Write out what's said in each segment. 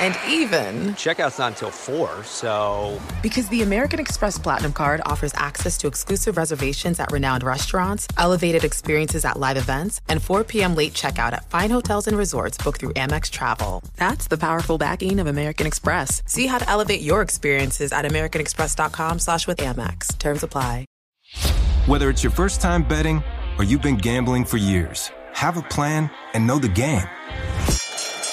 And even, Checkout's not until 4, so. because the American Express Platinum card offers access to exclusive reservations at renowned restaurants, elevated experiences at live events, and 4 p.m. late checkout at fine hotels and resorts booked through Amex Travel. That's the powerful backing of American Express. See how to elevate your experiences at americanexpress.com slash with Amex. Terms apply. Whether it's your first time betting or you've been gambling for years, have a plan and know the game.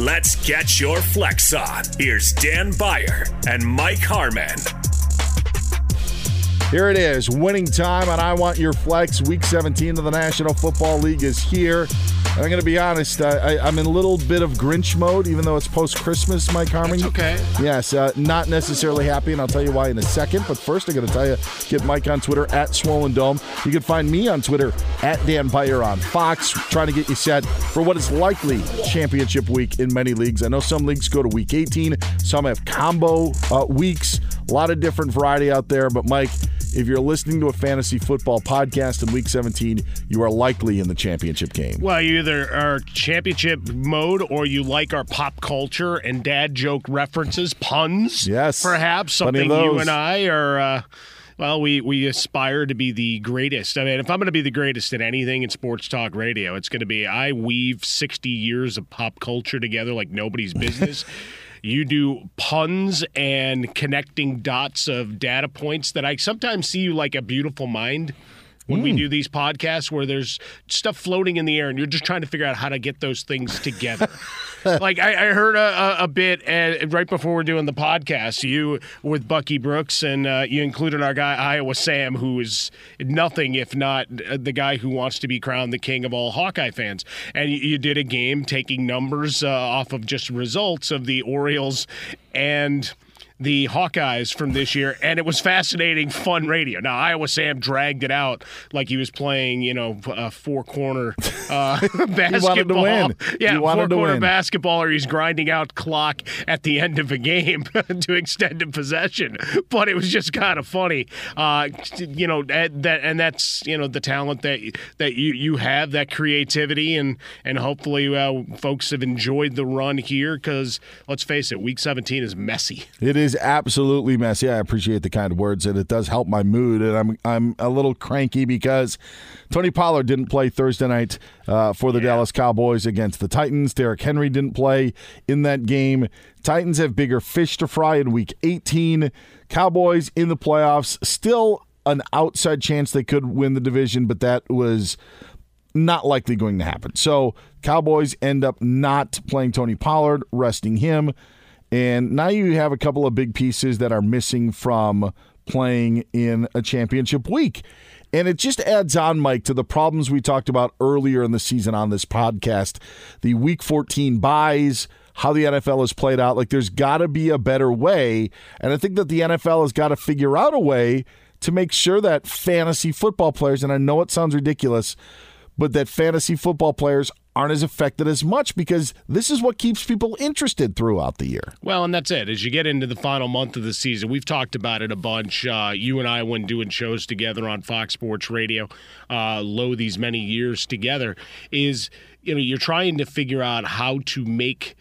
let's get your flex on. Here's Dan Beyer and Mike Harmon. Here it is, winning time and I Want Your Flex. Week 17 of the National Football League is here. I'm going to be honest, I, I'm in a little bit of Grinch mode, even though it's post Christmas, Mike Harmon. okay. Yes, uh, not necessarily happy, and I'll tell you why in a second. But first, I'm going to tell you get Mike on Twitter at Swollen Dome. You can find me on Twitter at Dan Beyer on Fox, trying to get you set for what is likely championship week in many leagues. I know some leagues go to week 18, some have combo uh, weeks, a lot of different variety out there. But, Mike, if you're listening to a fantasy football podcast in week 17, you are likely in the championship game. Well, you either are championship mode or you like our pop culture and dad joke references, puns. Yes. Perhaps something you and I are. Uh, well, we, we aspire to be the greatest. I mean, if I'm going to be the greatest at anything in sports talk radio, it's going to be I weave 60 years of pop culture together like nobody's business. you do puns and connecting dots of data points that I sometimes see you like a beautiful mind when we do these podcasts where there's stuff floating in the air and you're just trying to figure out how to get those things together. like I, I heard a, a, a bit uh, right before we're doing the podcast, you with Bucky Brooks, and uh, you included our guy Iowa Sam, who is nothing if not uh, the guy who wants to be crowned the king of all Hawkeye fans. And you, you did a game taking numbers uh, off of just results of the Orioles and the Hawkeyes from this year, and it was fascinating, fun radio. Now Iowa Sam dragged it out like he was playing, you know, a four corner uh, basketball. win. Yeah, four to corner win. basketball, or he's grinding out clock at the end of a game to extended possession. But it was just kind of funny, uh, you know, that, that and that's you know the talent that that you you have, that creativity, and and hopefully uh, folks have enjoyed the run here because let's face it, Week 17 is messy. It is absolutely messy. I appreciate the kind words, and it does help my mood. And I'm I'm a little cranky because Tony Pollard didn't play Thursday night uh, for the Dallas Cowboys against the Titans. Derrick Henry didn't play in that game. Titans have bigger fish to fry in Week 18. Cowboys in the playoffs, still an outside chance they could win the division, but that was not likely going to happen. So Cowboys end up not playing Tony Pollard, resting him. And now you have a couple of big pieces that are missing from playing in a championship week. And it just adds on, Mike, to the problems we talked about earlier in the season on this podcast. The week 14 byes, how the NFL has played out. Like, there's got to be a better way. And I think that the NFL has got to figure out a way to make sure that fantasy football players, and I know it sounds ridiculous, but that fantasy football players aren't as affected as much because this is what keeps people interested throughout the year. Well, and that's it. As you get into the final month of the season, we've talked about it a bunch. Uh, you and I, when doing shows together on Fox Sports Radio, uh, low these many years together, is you know you're trying to figure out how to make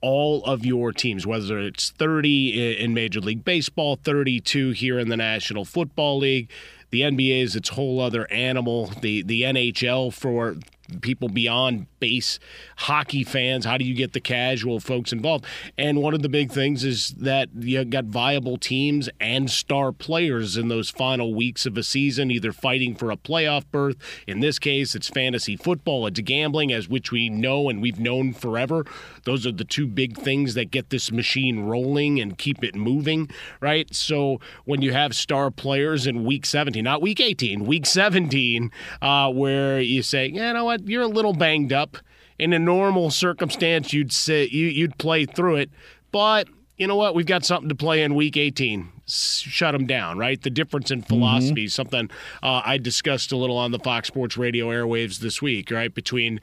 all of your teams, whether it's 30 in Major League Baseball, 32 here in the National Football League. The NBA is its whole other animal. The the NHL for people beyond base hockey fans. How do you get the casual folks involved? And one of the big things is that you got viable teams and star players in those final weeks of a season, either fighting for a playoff berth. In this case, it's fantasy football, it's gambling, as which we know and we've known forever. Those are the two big things that get this machine rolling and keep it moving, right? So when you have star players in week 17, not week 18, week 17, uh, where you say, you know what, you're a little banged up. In a normal circumstance, you'd say you, you'd play through it, but you know what? We've got something to play in week 18. Shut them down, right? The difference in philosophy, something uh, I discussed a little on the Fox Sports Radio airwaves this week, right? Between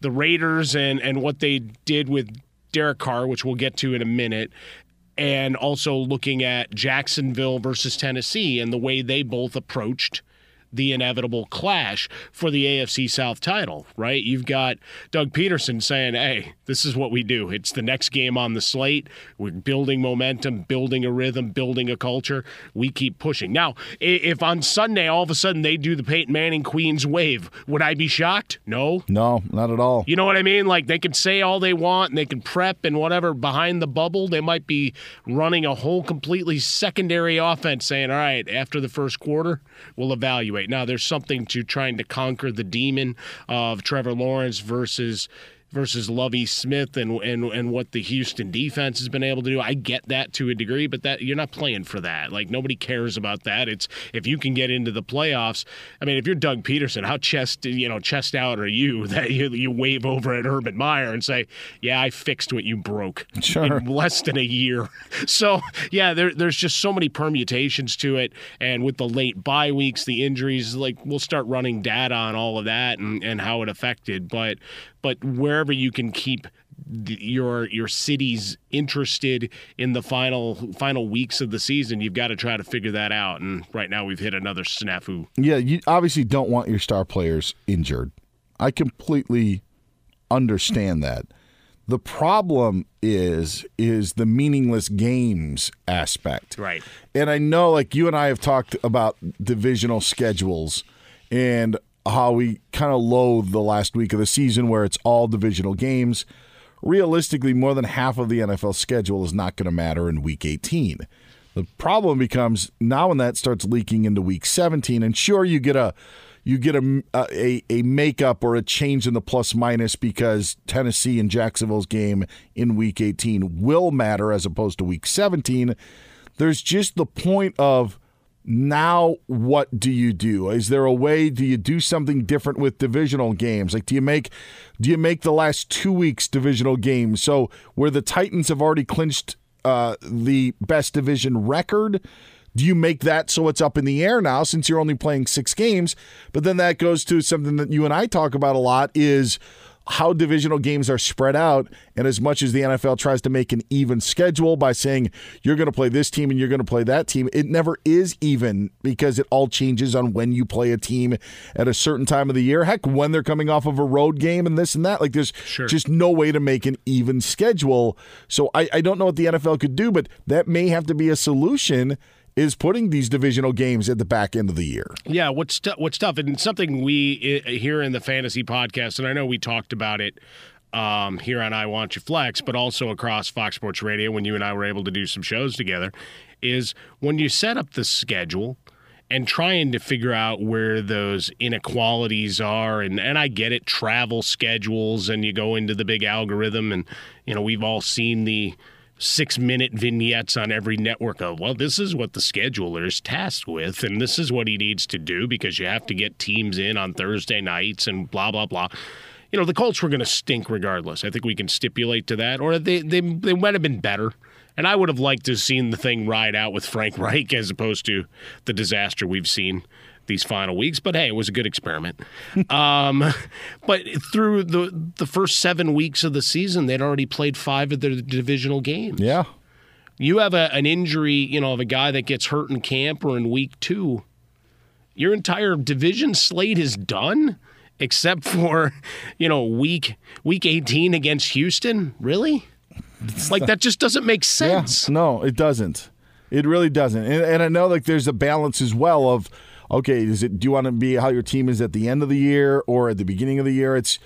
the Raiders and, and what they did with Derek Carr, which we'll get to in a minute, and also looking at Jacksonville versus Tennessee and the way they both approached the inevitable clash for the AFC South title, right? You've got Doug Pederson saying, hey, this is what we do. It's the next game on the slate. We're building momentum, building a rhythm, building a culture. We keep pushing. Now, if on Sunday all of a sudden they do the Peyton Manning Queen's wave, would I be shocked? No. No, not at all. You know what I mean? Like they can say all they want and they can prep and whatever behind the bubble. They might be running a whole completely secondary offense saying, all right, after the first quarter, we'll evaluate. Now, there's something to trying to conquer the demon of Trevor Lawrence versus versus Lovie Smith and, and and what the Houston defense has been able to do. I get that to a degree, but that you're not playing for that. Like nobody cares about that. It's if you can get into the playoffs. I mean, if you're Doug Pederson, how chest you know chest out are you that you, you wave over at Urban Meyer and say, "Yeah, I fixed what you broke Sure. in less than a year." So yeah, there, there's just so many permutations to it, and with the late bye weeks, the injuries, like we'll start running data on all of that and and how it affected, but but wherever you can keep your your cities interested in the final final weeks of the season, you've got to try to figure that out. And right now, we've hit another snafu. Yeah, you obviously don't want your star players injured. I completely understand that. The problem is is the meaningless games aspect. Right. And I know like you and I have talked about divisional schedules and how we kind of loathe the last week of the season where it's all divisional games. Realistically, more than half of the NFL schedule is not going to matter in week 18. The problem becomes now when that starts leaking into week 17 and sure you get a you get a, a a makeup or a change in the plus minus because Tennessee and Jacksonville's game in week 18 will matter as opposed to week 17 there's just the point of now what do you do is there a way do you do something different with divisional games like do you make do you make the last two weeks divisional games so where the titans have already clinched uh, the best division record? Do you make that so it's up in the air now since you're only playing six games? But then that goes to something that you and I talk about a lot is how divisional games are spread out. And as much as the NFL tries to make an even schedule by saying you're going to play this team and you're going to play that team, it never is even because it all changes on when you play a team at a certain time of the year. Heck, when they're coming off of a road game and this and that. Like there's Sure. just no way to make an even schedule. So I, I don't know what the NFL could do, but that may have to be a solution. Is putting these divisional games at the back end of the year. Yeah, what's t- what's tough, and something we uh, here in the fantasy podcast, and I know we talked about it um, here on I Want You Flex, but also across Fox Sports Radio when you and I were able to do some shows together, is when you set up the schedule and trying to figure out where those inequalities are and and I get it travel schedules and you go into the big algorithm and you know we've all seen the six minute vignettes on every network of well this is what the scheduler is tasked with and this is what he needs to do because you have to get teams in on Thursday nights and blah blah blah. You know the Colts were going to stink regardless. I think we can stipulate to that or they they, they might have been better. And I would have liked to have seen the thing ride out with Frank Reich as opposed to the disaster we've seen these final weeks. But hey, it was a good experiment. um, but through the the first seven weeks of the season, they'd already played five of their divisional games. Yeah. You have a, an injury, you know, of a guy that gets hurt in camp or in week two. Your entire division slate is done, except for, you know, week week eighteen against Houston. Really? Like that just doesn't make sense. Yeah, no, it doesn't. It really doesn't. And, and I know like there's a balance as well of okay, is it do you want to be how your team is at the end of the year or at the beginning of the year? It's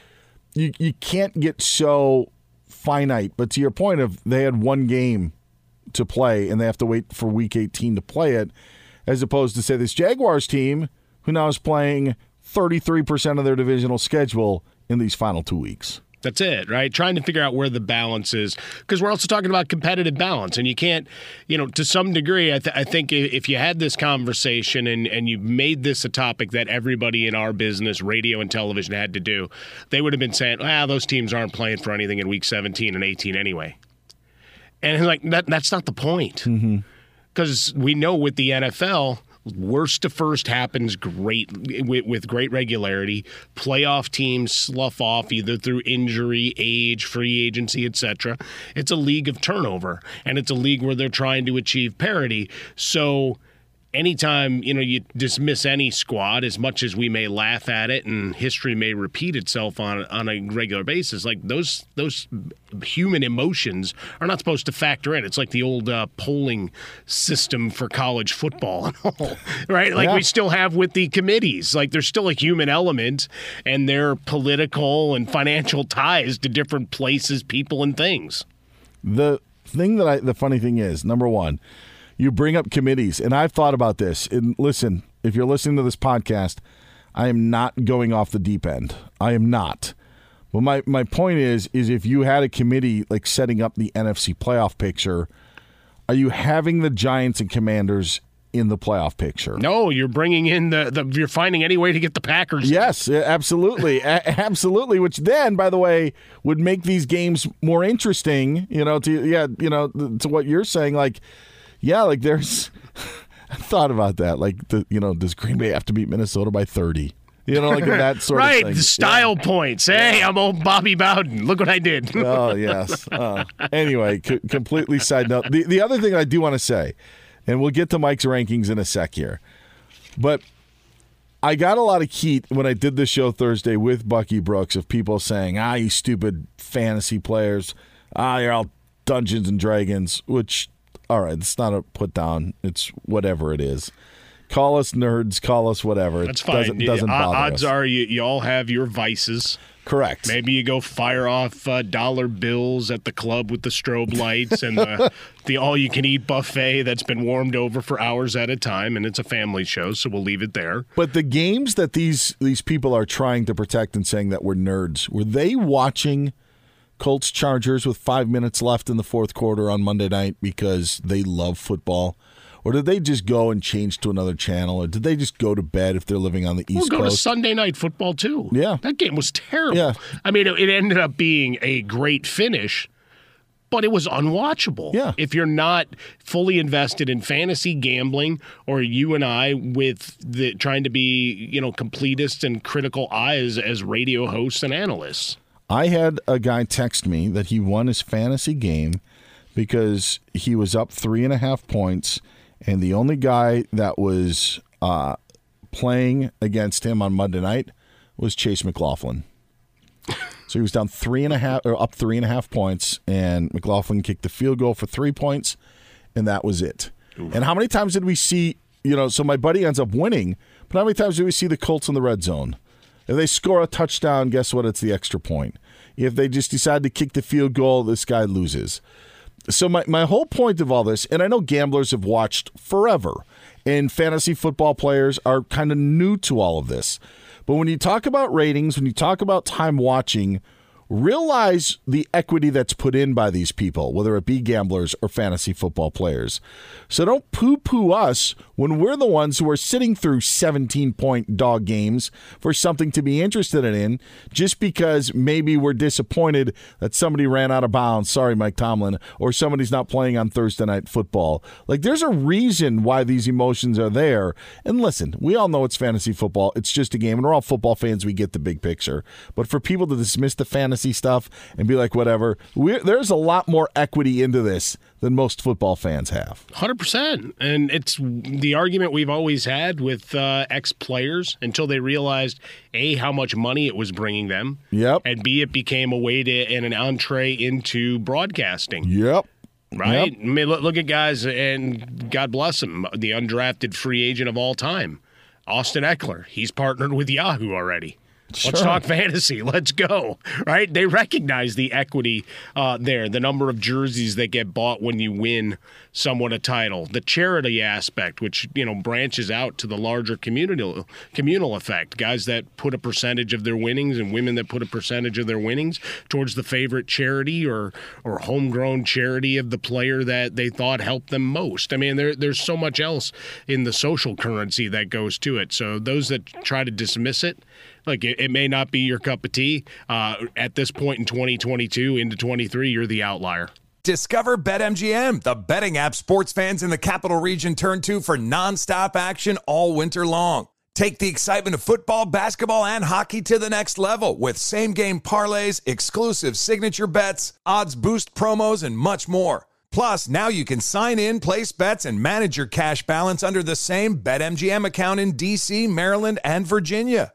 you you can't get so finite. But to your point of they had one game to play and they have to wait for week 18 to play it as opposed to say this Jaguars team who now is playing 33% of their divisional schedule in these final 2 weeks. That's it, right? Trying to figure out where the balance is. Because we're also talking about competitive balance. And you can't, you know, to some degree, I, th- I think if you had this conversation and, and you made this a topic that everybody in our business, radio and television, had to do, they would have been saying, ah, those teams aren't playing for anything in week 17 and 18 anyway. And like, that, that's not the point. Because we know with the NFL, worst to first happens great with, with great regularity. Playoff teams slough off either through injury, age, free agency, etc. It's a league of turnover, and it's a league where they're trying to achieve parity. So anytime you know you dismiss any squad as much as we may laugh at it and history may repeat itself on on a regular basis like those those human emotions are not supposed to factor in. It's like the old uh, polling system for college football and all right? Like Yeah. we still have with the committees. Like there's still a human element and their political and financial ties to different places people and things. The thing that I, the funny thing is, number one, you bring up committees, and I've thought about this. And listen, if you're listening to this podcast, I am not going off the deep end. I am not. But my, my point is, is if you had a committee like setting up the NFC playoff picture, are you having the Giants and Commanders in the playoff picture? no you're bringing in the, the you're finding any way to get the packers Yes, absolutely, A- absolutely. Which then, by the way, would make these games more interesting. You know, to yeah, you know, to what you're saying. Like, yeah, like there's. I thought about that. Like, the, you know, does Green Bay have to beat Minnesota by thirty? You know, like that sort right, of thing. Right, the style points. Hey, I'm old Bobby Bowden. Look what I did. oh yes. Uh, anyway, c- completely side note. The the other thing I do want to say, and we'll get to Mike's rankings in a sec here, but I got a lot of heat when I did the show Thursday with Bucky Brooks of people saying, "Ah, you stupid fantasy players. Ah, you're all Dungeons and Dragons." Which, all right, it's not a put down. It's whatever it is. Call us nerds. Call us whatever. That's it fine. Doesn't, doesn't bother Odds us. are you, you all have your vices. Correct. Maybe you go fire off uh, dollar bills at the club with the strobe lights and the, the all-you-can-eat buffet that's been warmed over for hours at a time, and it's a family show, so we'll leave it there. But the games that these these people are trying to protect and saying that we're nerds, were they watching Colts Chargers with five minutes left in the fourth quarter on Monday night because they love football? Or did they just go and change to another channel? Or did they just go to bed if they're living on the East We'll go to Sunday night football too. Yeah. that game was terrible. Yeah. I mean, it, it ended up being a great finish, but it was unwatchable. Yeah. If you're not fully invested in fantasy gambling, or you and I with the trying to be, you know, completists and critical eyes as radio hosts and analysts. I had a guy text me that he won his fantasy game because he was up three and a half points, and the only guy that was uh, playing against him on Monday night was Chase McLaughlin. So he was down three and a half, or up three and a half points, and McLaughlin kicked the field goal for three points, and that was it. And how many times did we see? You know, so my buddy ends up winning, but how many times do we see the Colts in the red zone? If they score a touchdown, guess what? It's the extra point. If they just decide to kick the field goal, this guy loses. So my, my whole point of all this, and I know gamblers have watched forever, and fantasy football players are kind of new to all of this. But when you talk about ratings, when you talk about time watching, realize the equity that's put in by these people, whether it be gamblers or fantasy football players. So don't poo poo us when we're the ones who are sitting through 17 point dog games for something to be interested in just because maybe we're disappointed that somebody ran out of bounds. Sorry, Mike Tomlin, or somebody's not playing on Thursday night football. Like there's a reason why these emotions are there. And listen, we all know it's fantasy football, it's just a game, and we're all football fans. We get the big picture. But for people to dismiss the fantasy stuff and be like, whatever, we're, there's a lot more equity into this than most football fans have. 100%. And it's the argument we've always had with uh, ex players until they realized A, how much money it was bringing them. Yep. And B, it became a way to, and an entree into broadcasting. Yep. Right? Yep. I mean, look, look at guys, and God bless him, the undrafted free agent of all time, Austin Ekeler. He's partnered with Yahoo already. Sure. Let's talk fantasy. Let's go. Right? They recognize the equity uh, there, the number of jerseys that get bought when you win someone a title, the charity aspect, which you know branches out to the larger communal communal effect. Guys that put a percentage of their winnings and women that put a percentage of their winnings towards the favorite charity or or homegrown charity of the player that they thought helped them most. I mean, there, there's so much else in the social currency that goes to it. So those that try to dismiss it like it, it, may not be your cup of tea uh, at this point in 2022 into 23 you're the outlier Discover BetMGM, the betting app sports fans in the capital region turn to for nonstop action all winter long. Take the excitement of football, basketball, and hockey to the next level with same game parlays, exclusive signature bets, odds boost promos, and much more. Plus, now you can sign in, place bets, and manage your cash balance under the same BetMGM account in DC, Maryland, and Virginia.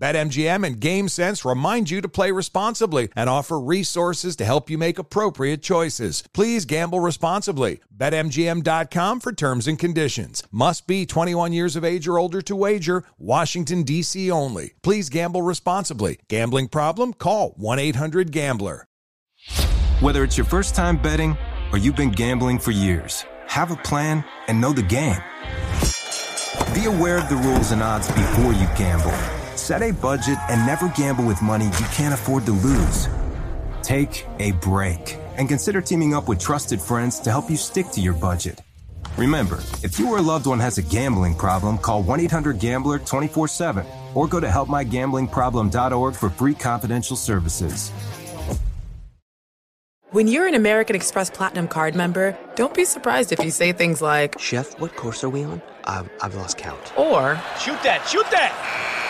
BetMGM and GameSense remind you to play responsibly and offer resources to help you make appropriate choices. Please gamble responsibly. BetMGM.com for terms and conditions. Must be 21 years of age or older to wager. Washington, D.C. only. Please gamble responsibly. Gambling problem? Call 1 800 Gambler. Whether it's your first time betting or you've been gambling for years, have a plan and know the game. Be aware of the rules and odds before you gamble. Set a budget and never gamble with money you can't afford to lose. Take a break and consider teaming up with trusted friends to help you stick to your budget. Remember, if you or a loved one has a gambling problem, call 1 800 Gambler 24 7 or go to helpmygamblingproblem.org for free confidential services. When you're an American Express Platinum card member, don't be surprised if you say things like, Chef, what course are we on? I've, I've lost count. or, Shoot that, shoot that!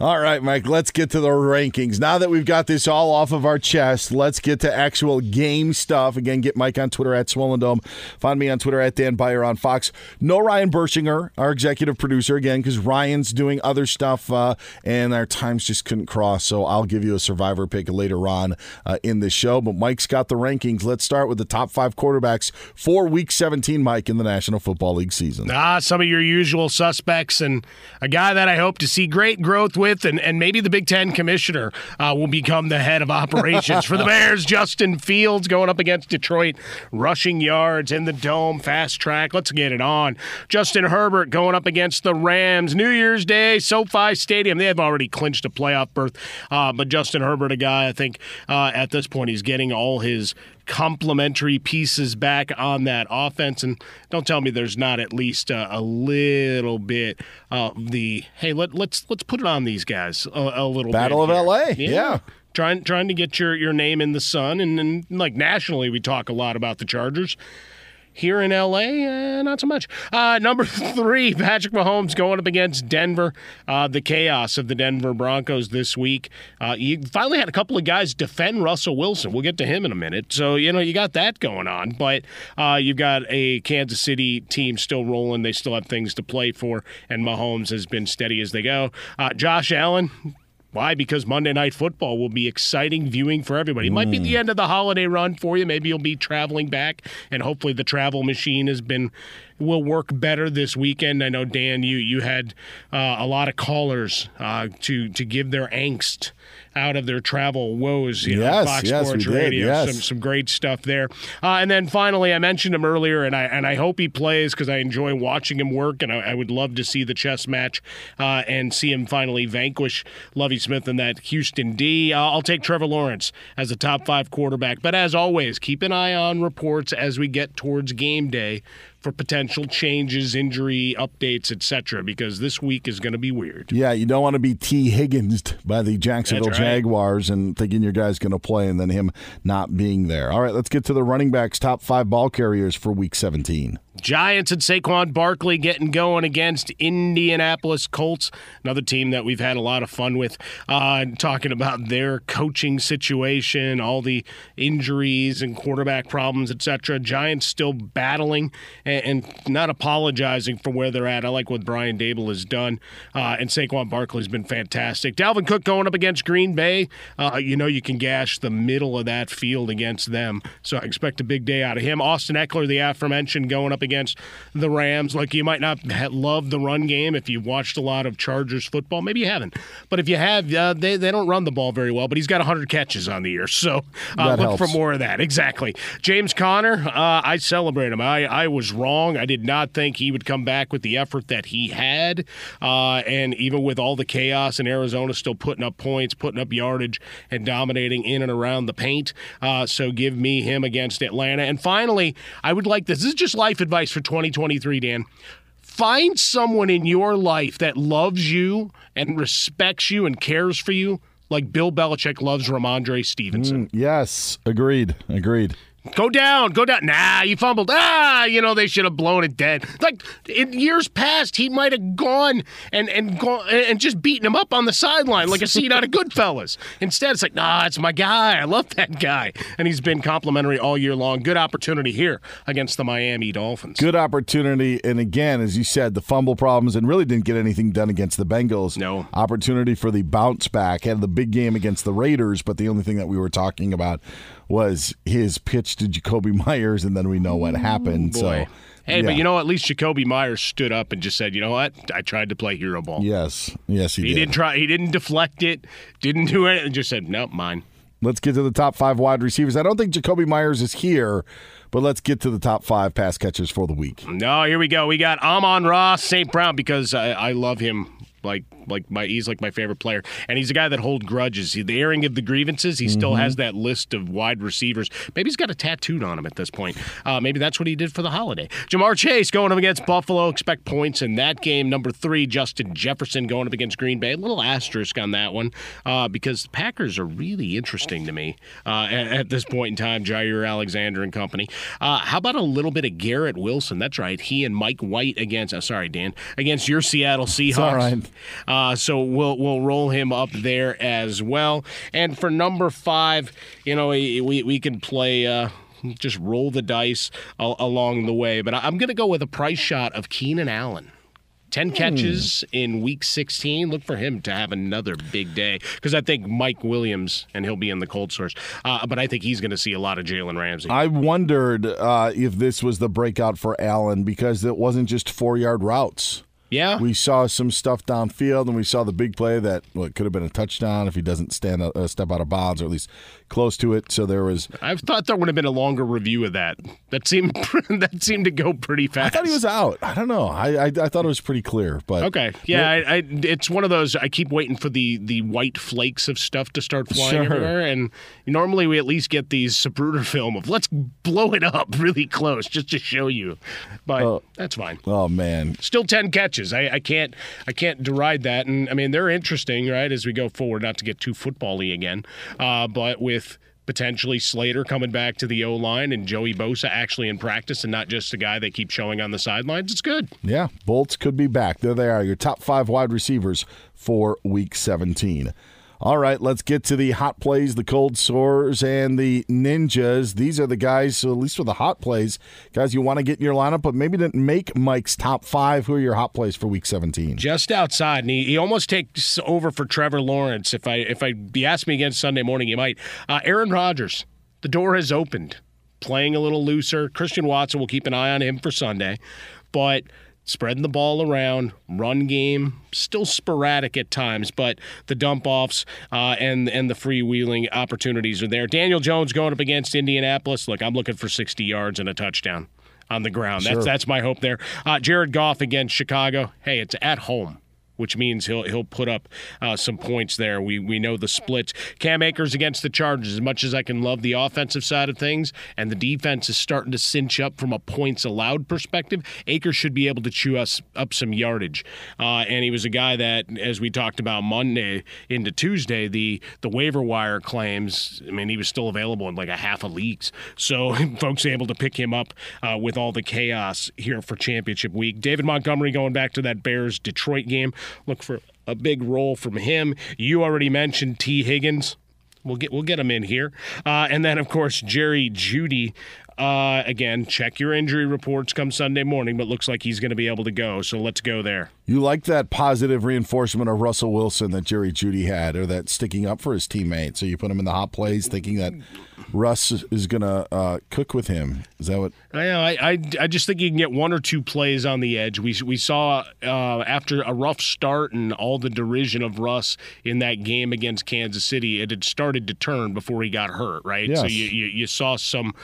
All right, Mike, let's get to the rankings. Now that we've got this all off of our chest, let's get to actual game stuff. Again, get Mike on Twitter at Swollen. Find me on Twitter at Dan Beyer on Fox. No Ryan Bershinger, our executive producer, again, because Ryan's doing other stuff uh, and our times just couldn't cross. So I'll give you a survivor pick later on uh, in the show. But Mike's got the rankings. Let's start with the top five quarterbacks for week 17, Mike, in the National Football League season. Ah, some of your usual suspects and a guy that I hope to see great growth with with, and, and maybe the Big Ten commissioner uh, will become the head of operations for the Bears. Justin Fields going up against Detroit, rushing yards in the dome, fast track. Let's get it on. Justin Herbert going up against the Rams. New Year's Day, SoFi Stadium. They have already clinched a playoff berth, uh, but Justin Herbert, a guy I think uh, at this point he's getting all his complementary pieces back on that offense. And don't tell me there's not at least a, a little bit of the hey, let, let's let's put it on these guys a, a little Battle bit of here. LA. Yeah. Yeah. Trying trying to get your, your name in the sun and, and like nationally we talk a lot about the Chargers. Here in LA, uh, not so much. Uh, number three, Patrick Mahomes going up against Denver. Uh, the chaos of the Denver Broncos this week. Uh, you finally had a couple of guys defend Russell Wilson. We'll get to him in a minute. So, you know, you got that going on. But uh, you've got a Kansas City team still rolling. They still have things to play for. And Mahomes has been steady as they go. Uh, Josh Allen, why? Because Monday Night Football will be exciting viewing for everybody. It might be the mm. end of the holiday run for you. Maybe you'll be traveling back, and hopefully the travel machine has been will work better this weekend. I know Dan, you you had uh, a lot of callers uh, to to give their angst out of their travel woes. You know, Yes, Fox yes, Sports Radio, yes. some some great stuff there. Uh, and then finally, I mentioned him earlier, and I and I hope he plays because I enjoy watching him work, and I, I would love to see the chess match uh, and see him finally vanquish Lovie Smith in that Houston D. will I'll take Trevor Lawrence as a top five quarterback, but as always, keep an eye on reports as we get towards game day for potential changes, injury updates, etc. Because this week is going to be weird. Yeah, you don't want to be Tee Higgins by the Jacksonville right. Jaguars and thinking your guy's going to play and then him not being there. All right, let's get to the running backs' top five ball carriers for week 17. Giants and Saquon Barkley getting going against Indianapolis Colts, another team that we've had a lot of fun with, uh, talking about their coaching situation, all the injuries and quarterback problems, etc. Giants still battling and, and not apologizing for where they're at. I like what Brian Daboll has done, uh, and Saquon Barkley's been fantastic. Dalvin Cook going up against Green Bay, uh, you know you can gash the middle of that field against them, so I expect a big day out of him. Austin Ekeler, the aforementioned, going up against the Rams. Like you might not love the run game if you've watched a lot of Chargers football. Maybe you haven't, but if you have, uh, they they don't run the ball very well. But he's got 100 catches on the year, so uh, look for more of that. Exactly. James Conner, uh, I celebrate him. I I was wrong. I did not think he would come back with the effort that he had, uh, and even with all the chaos in Arizona, still putting up points, putting up yardage, and dominating in and around the paint. Uh, so give me him against Atlanta. And finally, I would like this. This is just life advice for 2023, Dan. Find someone in your life that loves you and respects you and cares for you, like Bill Belichick loves Rhamondre Stevenson. Mm, yes, agreed. Agreed. Go down, go down. Nah, you fumbled. Ah, you know they should have blown it dead. Like in years past, he might have gone and and gone and just beaten him up on the sideline like a scene out of Goodfellas. Instead, it's like, nah, it's my guy. I love that guy, and he's been complimentary all year long. Good opportunity here against the Miami Dolphins. Good opportunity. And again, as you said, the fumble problems and really didn't get anything done against the Bengals. No. Opportunity for the bounce back. Had the big game against the Raiders, but the only thing that we were talking about was his pitch to Jakobi Meyers, and then we know what happened. So, Boy. Hey, but you know, at least Jakobi Meyers stood up and just said, "You know what? I tried to play hero ball. Yes, yes, he, He did. didn't try. He didn't deflect it. Didn't do anything. Just said, "Nope, mine." let's get to the top five wide receivers. I don't think Jakobi Meyers is here, but let's get to the top five pass catchers for the week. No, here we go. We got Amon-Ra, St. Brown, because I, I love him like like my he's like my favorite player, and he's a guy that hold grudges. The airing of the grievances, he still Mm-hmm. has that list of wide receivers. Maybe he's got a tattooed on him at this point. Uh, maybe that's what he did for the holiday. Ja'Marr Chase going up against Buffalo. Expect points in that game. Number three, Justin Jefferson going up against Green Bay. A little asterisk on that one uh, because the Packers are really interesting to me uh, at, at this point in time. Jaire Alexander and company. Uh, how about a little bit of Garrett Wilson? That's right. He and Mike White against. Uh, sorry, Dan, against your Seattle Seahawks. all right. Uh, so we'll we'll roll him up there as well. And for number five, you know, we we, we can play. Uh, just roll the dice a- along the way, but I'm going to go with a price shot of Keenan Allen. 10 catches in week 16. Look for him to have another big day because I think Mike Williams, and he'll be in the cold sores, uh, but I think he's going to see a lot of Jalen Ramsey. I wondered uh, if this was the breakout for Allen because it wasn't just four yard routes. Yeah. We saw some stuff downfield, and we saw the big play that well, could have been a touchdown if he doesn't stand a, a uh, step out of bounds or at least close to it. So there was. I thought there would have been a longer review of that. That seemed that seemed to go pretty fast. I thought he was out. I don't know. I I, I thought it was pretty clear, but Okay. Yeah, I, I, it's one of those. I keep waiting for the the white flakes of stuff to start flying Sure. everywhere, and normally we at least get these Zapruder film of let's blow it up really close just to show you. But that's fine. Oh man, Still ten catches. I, I can't I can't deride that, and I mean they're interesting, right? As we go forward, not to get too football-y again, uh, but with. Potentially Slater coming back to the O line and Joey Bosa actually in practice and not just a guy they keep showing on the sidelines. It's good. Yeah, Bolts could be back. There they are, your top five wide receivers for week 17. All right, let's get to the hot plays, the cold sores, and the ninjas. These are the guys, so at least for the hot plays, guys you want to get in your lineup, but maybe didn't make Mike's top five. Who are your hot plays for week 17? just outside, and he, he almost takes over for Trevor Lawrence. If I if I be asked me again Sunday morning, he might. Uh, Aaron Rodgers, the door has opened, playing a little looser. Christian Watson will keep an eye on him for Sunday, but spreading the ball around, run game still sporadic at times, but the dump offs uh, and and the freewheeling opportunities are there. Daniel Jones going up against Indianapolis. Look, I'm looking for 60 yards and a touchdown on the ground. Sure. That's that's my hope there. Uh, Jared Goff against Chicago. Hey, it's at home. Which means he'll he'll put up uh, some points there. We we know the splits. Cam Akers against the Chargers. As much as I can love the offensive side of things, and the defense is starting to cinch up from a points allowed perspective, Akers should be able to chew us up some yardage. Uh, and he was a guy that, as we talked about Monday into Tuesday, the the waiver wire claims. I mean, he was still available in like a half of leagues. So folks able to pick him up uh, with all the chaos here for championship week. David Montgomery going back to that Bears Detroit game. Look for a big role from him. You already mentioned Tee Higgins. We'll get we'll get him in here, uh, and then of course Jerry Jeudy. Uh, again, check your injury reports come Sunday morning, but looks like he's going to be able to go. So let's go there. You like that positive reinforcement of Russell Wilson that Jerry Jeudy had, or that sticking up for his teammate. So you put him in the hot plays, thinking that Russ is going to uh, cook with him. Is that what? I know. I, I, I just think you can get one or two plays on the edge. We we saw uh, after a rough start and all the derision of Russ in that game against Kansas City, it had started to turn before he got hurt. Right. So Yes. you, you you saw some.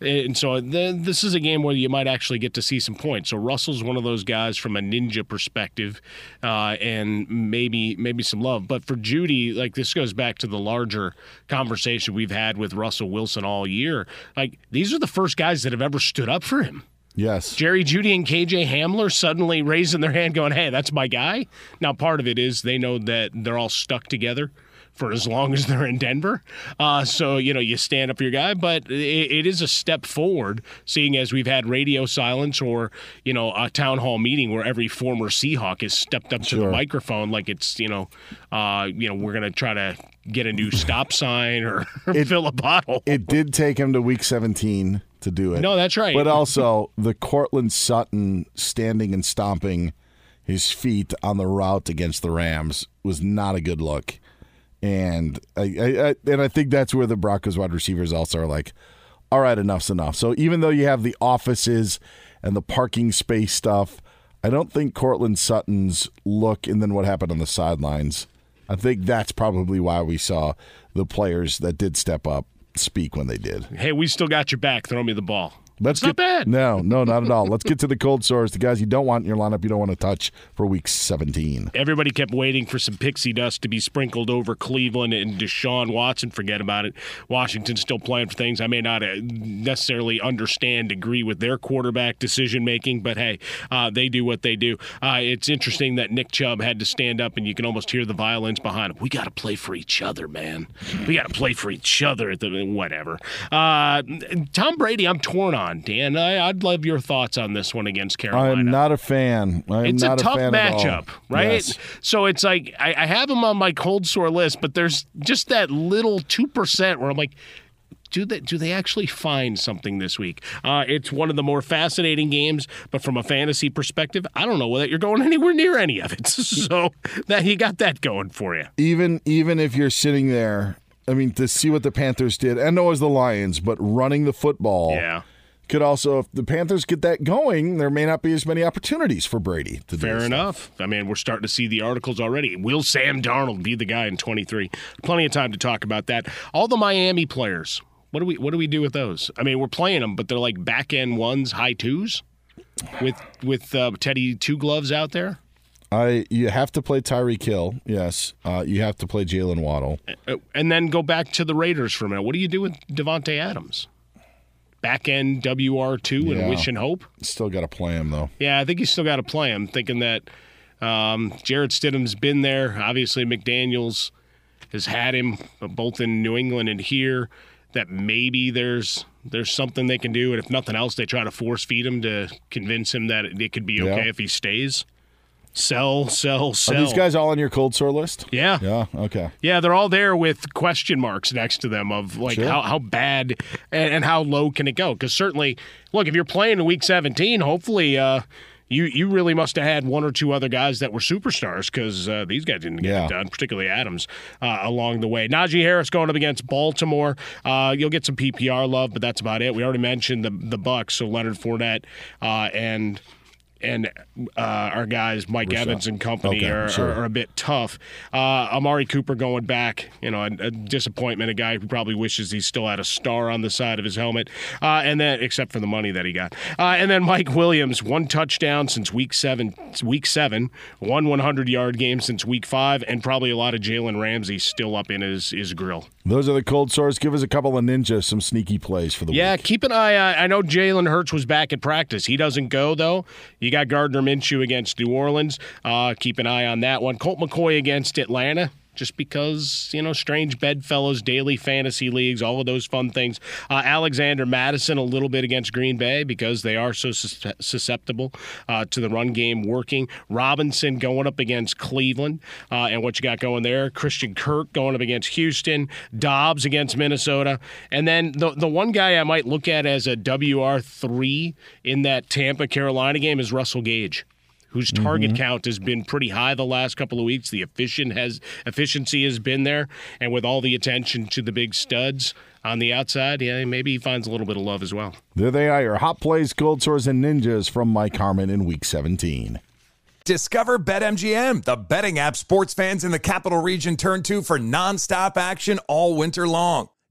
And so th- this is a game where you might actually get to see some points. So Russell's one of those guys from a ninja perspective, uh, and maybe maybe some love. But for Jeudy, like this goes back to the larger conversation we've had with Russell Wilson all year. Like these are the first guys that have ever stood up for him. Yes. Jerry Jeudy and KJ Hamler suddenly raising their hand, going, "Hey, that's my guy." Now, part of it is they know that they're all stuck together for as long as they're in Denver. Uh, so you know you stand up for your guy, but it, it is a step forward, seeing as we've had radio silence or you know a town hall meeting where every former Seahawk has stepped up to the microphone like it's you know, uh, you know we're gonna try to get a new stop sign or It- fill a bottle. It did take him to week 17 to do it. No, that's right. But also the Courtland Sutton standing and stomping his feet on the route against the Rams was not a good look. And I, I, I and I think that's where the Broncos wide receivers also are like, all right, enough's enough. So even though you have the offices and the parking space stuff, I don't think Courtland Sutton's look and then what happened on the sidelines I think that's probably why we saw the players that did step up speak when they did. Hey, we still got your back. Throw me the ball. Let's It's not get, bad. No, no, not at all. Let's get to the cold sores, the guys you don't want in your lineup, you don't want to touch for week 17. Everybody kept waiting for some pixie dust to be sprinkled over Cleveland and Deshaun Watson. Forget about it. Washington's still playing for things. I may not uh, necessarily understand, agree with their quarterback decision making, but hey, uh, they do what they do. Uh, it's interesting that Nick Chubb had to stand up, and you can almost hear the violins behind him. We got to play for each other, man. We got to play for each other. At the whatever. Uh, Tom Brady, I'm torn on. Dan, I, I'd love your thoughts on this one against Carolina. I'm not a fan. I'm it's not a tough all. matchup, right? Yes. So it's like I, I have them on my cold sore list, but there's just that little two percent where I'm like, do they do they actually find something this week? Uh, it's one of the more fascinating games, but from a fantasy perspective, I don't know whether you're going anywhere near any of it. so that you got that going for you. Even even if you're sitting there, I mean, to see what the Panthers did, and no, it was the Lions, but running the football. Yeah. Could also, if the Panthers get that going, there may not be as many opportunities for Brady to Fair enough. I mean, we're starting to see the articles already. Will Sam Darnold be the guy in 23? Plenty of time to talk about that. All the Miami players. What do we what do we do with those? I mean, we're playing them, but they're like back end ones, high twos, with with uh, Teddy two gloves out there. I you have to play Tyreek Hill, yes. Uh, you have to play Jaylen Waddle. Uh, and then go back to the Raiders for a minute. What do you do with Davante Adams? Back end WR two and Yeah. wish and hope. Still got to play him though. Yeah, I think you still got to play him. Thinking that um, Jarrett Stidham's been there. Obviously, McDaniels has had him uh, both in New England and here. That maybe there's there's something they can do, and if nothing else, they try to force feed him to convince him that it could be okay Yeah. if he stays. Sell, sell, sell. Are these guys all on your cold sore list? Yeah. Yeah. Okay. Yeah, they're all there with question marks next to them of like Sure. how, how bad and, and how low can it go? Because certainly, look, if you're playing in week 17, hopefully uh, you you really must have had one or two other guys that were superstars because uh, these guys didn't get Yeah. it done, particularly Adams uh, along the way. Najee Harris going up against Baltimore. Uh, you'll get some PPR love, but that's about it. We already mentioned the the Bucks, so Leonard Fournette uh, and. And uh, our guys, Mike Rashad. Evans and company, Okay, are, sure. are, are a bit tough. Uh, Amari Cooper going back, you know, a, a disappointment. A guy who probably wishes he still had a star on the side of his helmet, uh, and then except for the money that he got. Uh, and then Mike Williams, one touchdown since week seven. Week seven, one 100 yard game since week five, and probably a lot of Jalen Ramsey still up in his his grill. Those are the cold sores. Give us a couple of ninjas, some sneaky plays for the Yeah, week. Yeah, keep an eye. on I know Jalen Hurts was back at practice. He doesn't go though. You got Gardner Minshew against New Orleans. Uh, keep an eye on that one. Colt McCoy against Atlanta. Just because, you know, strange bedfellows, daily fantasy leagues, all of those fun things. Uh, Alexander Mattison a little bit against Green Bay because they are so sus- susceptible uh, to the run game working. Robinson going up against Cleveland. Uh, and what you got going there? Christian Kirk going up against Houston. Doubs against Minnesota. And then the, the one guy I might look at as a WR3 in that Tampa Carolina game is Russell Gage whose target mm-hmm. count has been pretty high the last couple of weeks. The efficient has efficiency has been there, and with all the attention to the big studs on the outside, yeah, maybe he finds a little bit of love as well. There they are, your hot plays, cold sores, and ninjas from Mike Harmon in Week 17. Discover BetMGM, the betting app sports fans in the capital region turn to for nonstop action all winter long.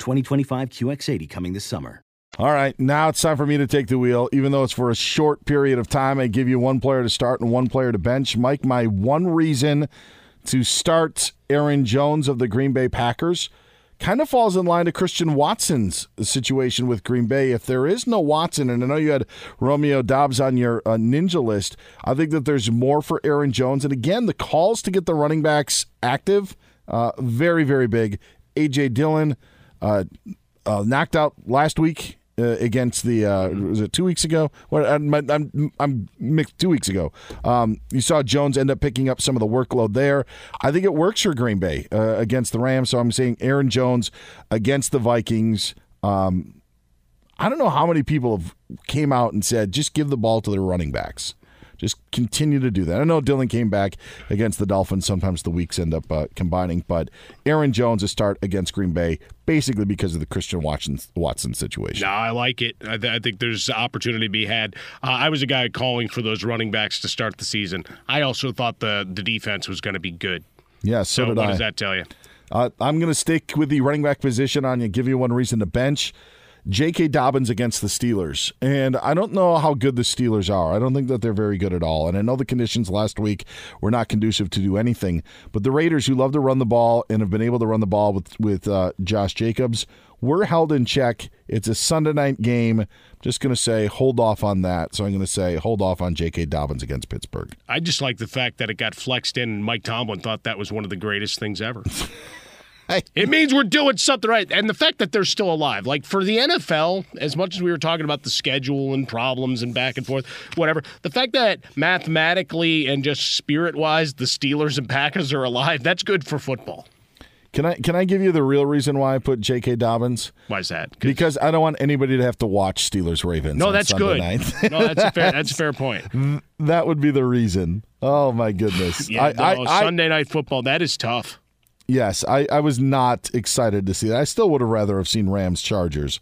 2025 QX80 coming this summer. All right, now it's time for me to take the wheel. Even though it's for a short period of time, I give you one player to start and one player to bench. Mike, my one reason to start Aaron Jones of the Green Bay Packers kind of falls in line to Christian Watson's situation with Green Bay. If there is no Watson, and I know you had Romeo Doubs on your uh, ninja list, I think that there's more for Aaron Jones. And again, the calls to get the running backs active, uh, very, very big. A.J. Dillon uh, uh, knocked out last week uh, against the uh, was it two weeks ago? What I'm, I'm, I'm mixed two weeks ago. Um, you saw Jones end up picking up some of the workload there. I think it works for Green Bay uh, against the Rams. So I'm saying Aaron Jones against the Vikings. Um, I don't know how many people have came out and said just give the ball to the running backs. Just continue to do that. I know Dillon came back against the Dolphins. Sometimes the weeks end up uh, combining, but Aaron Jones a start against Green Bay basically because of the Christian Watson, Watson situation. No, I like it. I, th- I think there's opportunity to be had. Uh, I was a guy calling for those running backs to start the season. I also thought the the defense was going to be good. Yeah, so, so did what I. does that tell you? Uh, I'm going to stick with the running back position on you. Give you one reason to bench. J.K. Dobbins against the Steelers. And I don't know how good the Steelers are. I don't think that they're very good at all. And I know the conditions last week were not conducive to do anything. But the Raiders, who love to run the ball and have been able to run the ball with, with uh, Josh Jacobs, were held in check. It's a Sunday night game. Just going to say hold off on that. So I'm going to say hold off on J.K. Dobbins against Pittsburgh. I just like the fact that it got flexed in, and Mike Tomlin thought that was one of the greatest things ever. It means we're doing something right. And the fact that they're still alive. Like for the NFL, as much as we were talking about the schedule and problems and back and forth, whatever, the fact that mathematically and just spirit wise, the Steelers and Packers are alive, that's good for football. Can I can I give you the real reason why I put J.K. Dobbins? Why is that? Because I don't want anybody to have to watch Steelers Ravens. No, on that's Sunday good. Night. no, that's a fair that's a fair point. that would be the reason. Oh my goodness! Yeah, I, no, I, I, Sunday night football, that is tough. Yes, I, I was not excited to see that. I still would have rather have seen Rams Chargers.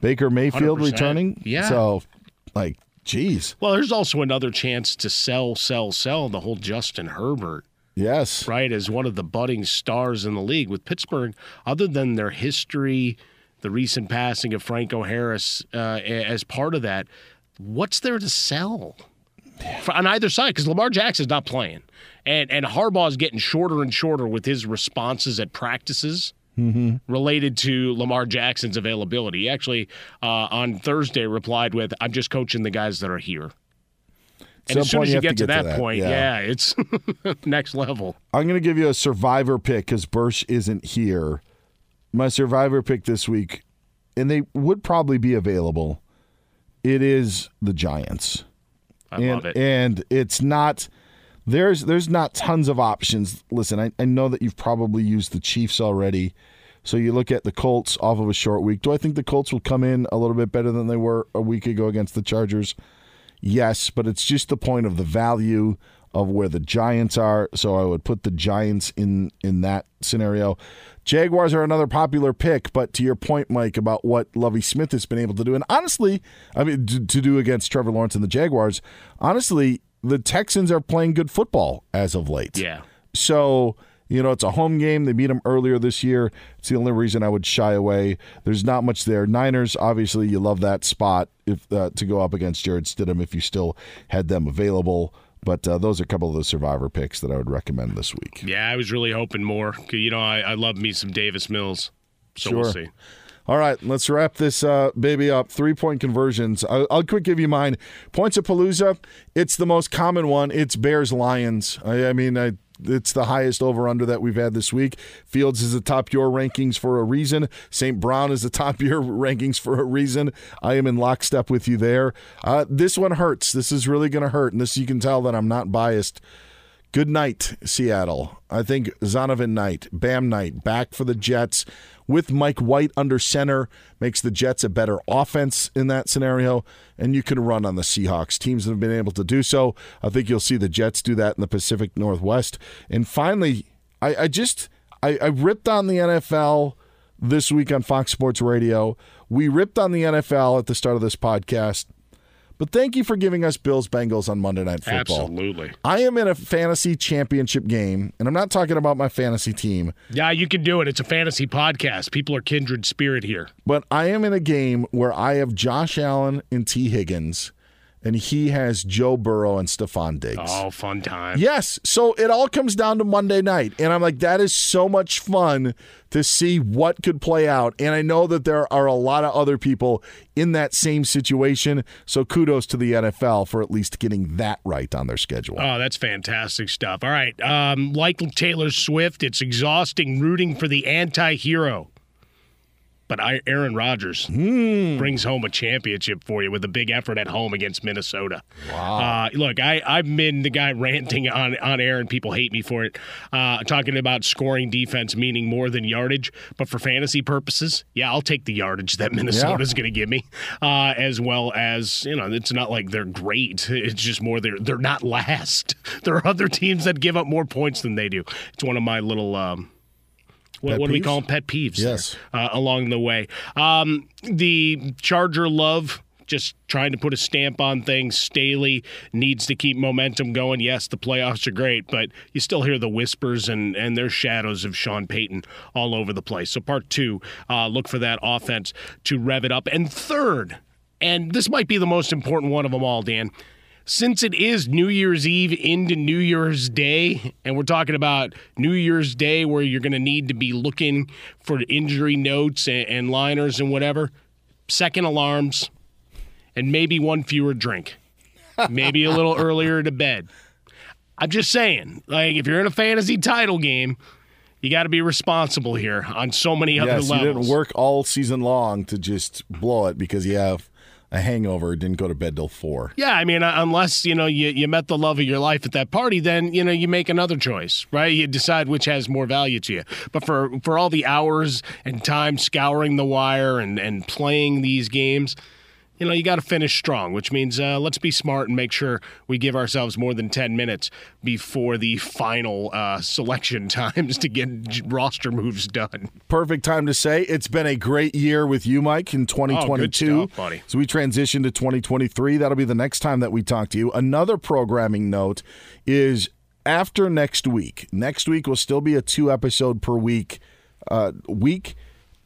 Baker Mayfield 100%. returning. Yeah. So, like, geez. Well, there's also another chance to sell, sell, sell the whole Justin Herbert. Yes. Right, as one of the budding stars in the league. With Pittsburgh, other than their history, the recent passing of Franco Harris uh, as part of that, what's there to sell? For, on either side, because Lamar Jackson's not playing. And and Harbaugh's getting shorter and shorter with his responses at practices Mm-hmm. related to Lamar Jackson's availability. He actually uh, on Thursday replied with, "I'm just coaching the guys that are here." And Some as soon as you have get, to, that, that, point, yeah. yeah, it's next level. I'm going to give you a survivor pick because Bursch isn't here. My survivor pick this week, and they would probably be available. It is the Giants. I and, love it. And it's not there's there's not tons of options. Listen, I, I know that you've probably used the Chiefs already. So you look at the Colts off of a short week. Do I think the Colts will come in a little bit better than they were a week ago against the Chargers? Yes, but it's just the point of the value of where the Giants are. So I would put the Giants in in that scenario. Jaguars are another popular pick, but to your point, Mike, about what Lovie Smith has been able to do, and honestly, I mean, to, to do against Trevor Lawrence and the Jaguars, honestly, the Texans are playing good football as of late. Yeah. So you know, it's a home game. They beat them earlier this year. It's the only reason I would shy away. There's not much there. Niners, obviously, you love that spot if uh, to go up against Jarrett Stidham if you still had them available. But uh, those are a couple of the survivor picks that I would recommend this week. Yeah, I was really hoping more. You know, I, I love me some Davis Mills. So sure. we'll see. All right, let's wrap this uh, baby up. Three point conversions. I'll, I'll, quick give you mine. Points of Palooza. It's the most common one. It's Bears Lions. I, I mean, I it's the highest over under that we've had this week. Fields is the top your rankings for a reason. St. Brown is the top your rankings for a reason. I am in lockstep with you there. Uh, this one hurts. This is really going to hurt. And this you can tell that I'm not biased. Good night, Seattle. I think Zonovan Knight, Bam Knight, back for the Jets with Mike White under center makes the Jets a better offense in that scenario, and you can run on the Seahawks. Teams that have been able to do so. I think you'll see the Jets do that in the Pacific Northwest. And finally, I, I just I, I ripped on the NFL this week on Fox Sports Radio. We ripped on the NFL at the start of this podcast. But thank you for giving us Bills Bengals on Monday Night Football. Absolutely. I am in a fantasy championship game, and I'm not talking about my fantasy team. Yeah, you can do it. It's a fantasy podcast. People are kindred spirit here. But I am in a game where I have Josh Allen and Tee Higgins and he has Joe Burrow and Stefon Diggs. Oh, fun time. Yes. So it all comes down to Monday night. And I'm like, that is so much fun to see what could play out. And I know that there are a lot of other people in that same situation. So kudos to the NFL for at least getting that right on their schedule. Oh, that's fantastic stuff. All right. Um, like Taylor Swift, it's exhausting rooting for the anti hero but Aaron Rodgers mm. brings home a championship for you with a big effort at home against Minnesota. Wow! Uh, look, I I've been the guy ranting on on air, and people hate me for it, uh, talking about scoring defense meaning more than yardage. But for fantasy purposes, yeah, I'll take the yardage that Minnesota's yeah. going to give me, uh, as well as you know, it's not like they're great. It's just more they're they're not last. There are other teams that give up more points than they do. It's one of my little. Um, what, what do we call them? Pet peeves. Yes. There, uh, along the way. Um, the Charger love just trying to put a stamp on things. Staley needs to keep momentum going. Yes, the playoffs are great, but you still hear the whispers and, and there's shadows of Sean Payton all over the place. So, part two, uh, look for that offense to rev it up. And third, and this might be the most important one of them all, Dan since it is New Year's Eve into New Year's Day, and we're talking about New Year's Day where you're going to need to be looking for injury notes and, and, liners and whatever, second alarms, and maybe one fewer drink, maybe a little earlier to bed. I'm just saying, like, if you're in a fantasy title game, you got to be responsible here on so many other yes, levels. You didn't work all season long to just blow it because you have a hangover, didn't go to bed till four. Yeah, I mean, uh, unless you know you, you met the love of your life at that party, then you know you make another choice, right? You decide which has more value to you. But for for all the hours and time scouring the wire and and playing these games, you know, you got to finish strong, which means uh, let's be smart and make sure we give ourselves more than 10 minutes before the final uh, selection times to get roster moves done. Perfect time to say it's been a great year with you, Mike, in 2022. Oh, stuff. So we transition to 2023. That'll be the next time that we talk to you. Another programming note is after next week. Next week will still be a two episode per week uh, week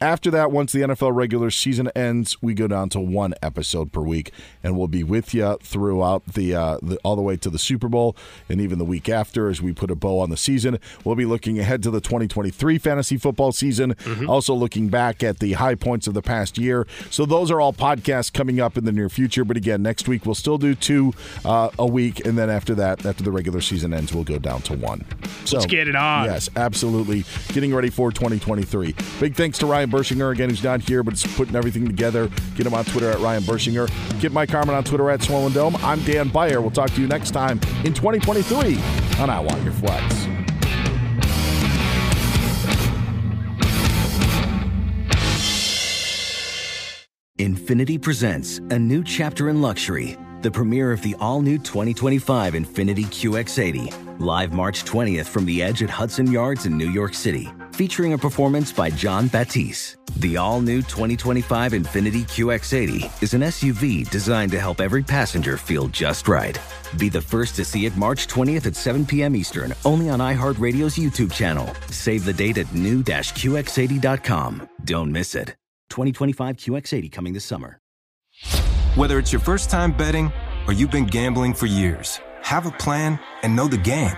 after that, once the NFL regular season ends, we go down to one episode per week, and we'll be with you throughout the, uh, the all the way to the Super Bowl, and even the week after as we put a bow on the season. We'll be looking ahead to the 2023 fantasy football season, mm-hmm. also looking back at the high points of the past year. So those are all podcasts coming up in the near future. But again, next week we'll still do two uh, a week, and then after that, after the regular season ends, we'll go down to one. So, Let's get it on. Yes, absolutely. Getting ready for 2023. Big thanks to Ryan. Bershinger, again, who's not here, but it's putting everything together. Get him on Twitter at Ryan Bershinger. Get Mike Harmon on Twitter at Swollen Dome. I'm Dan Beyer. We'll talk to you next time in 2023 on I Want Your Flex. Infiniti presents a new chapter in luxury the premiere of the all new 2025 Infiniti QX80, live March 20th from the edge at Hudson Yards in New York City, featuring a performance by Jon Batiste. The all new 2025 Infiniti QX80 is an SUV designed to help every passenger feel just right. Be the first to see it March 20th at 7 p.m. Eastern, only on iHeartRadio's YouTube channel. Save the date at new-QX80.com. Don't miss it. 2025 QX80 coming this summer. Whether it's your first time betting or you've been gambling for years, have a plan and know the game.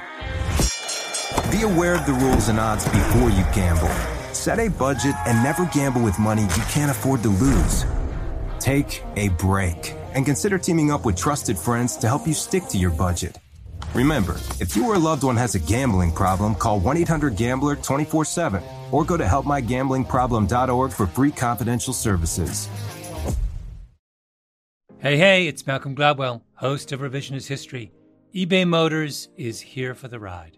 Be aware of the rules and odds before you gamble. Set a budget and never gamble with money you can't afford to lose. Take a break and consider teaming up with trusted friends to help you stick to your budget. Remember, if you or a loved one has a gambling problem, call 1 800 Gambler 24 7 or go to helpmygamblingproblem.org for free confidential services. Hey, hey, it's Malcolm Gladwell, host of Revisionist History. eBay Motors is here for the ride.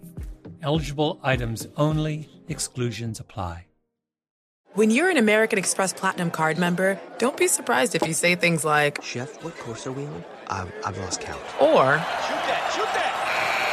Eligible items only, exclusions apply. When you're an American Express Platinum card member, don't be surprised if you say things like, Chef, what course are we on? I've, I've lost count. or, Shoot that, shoot that!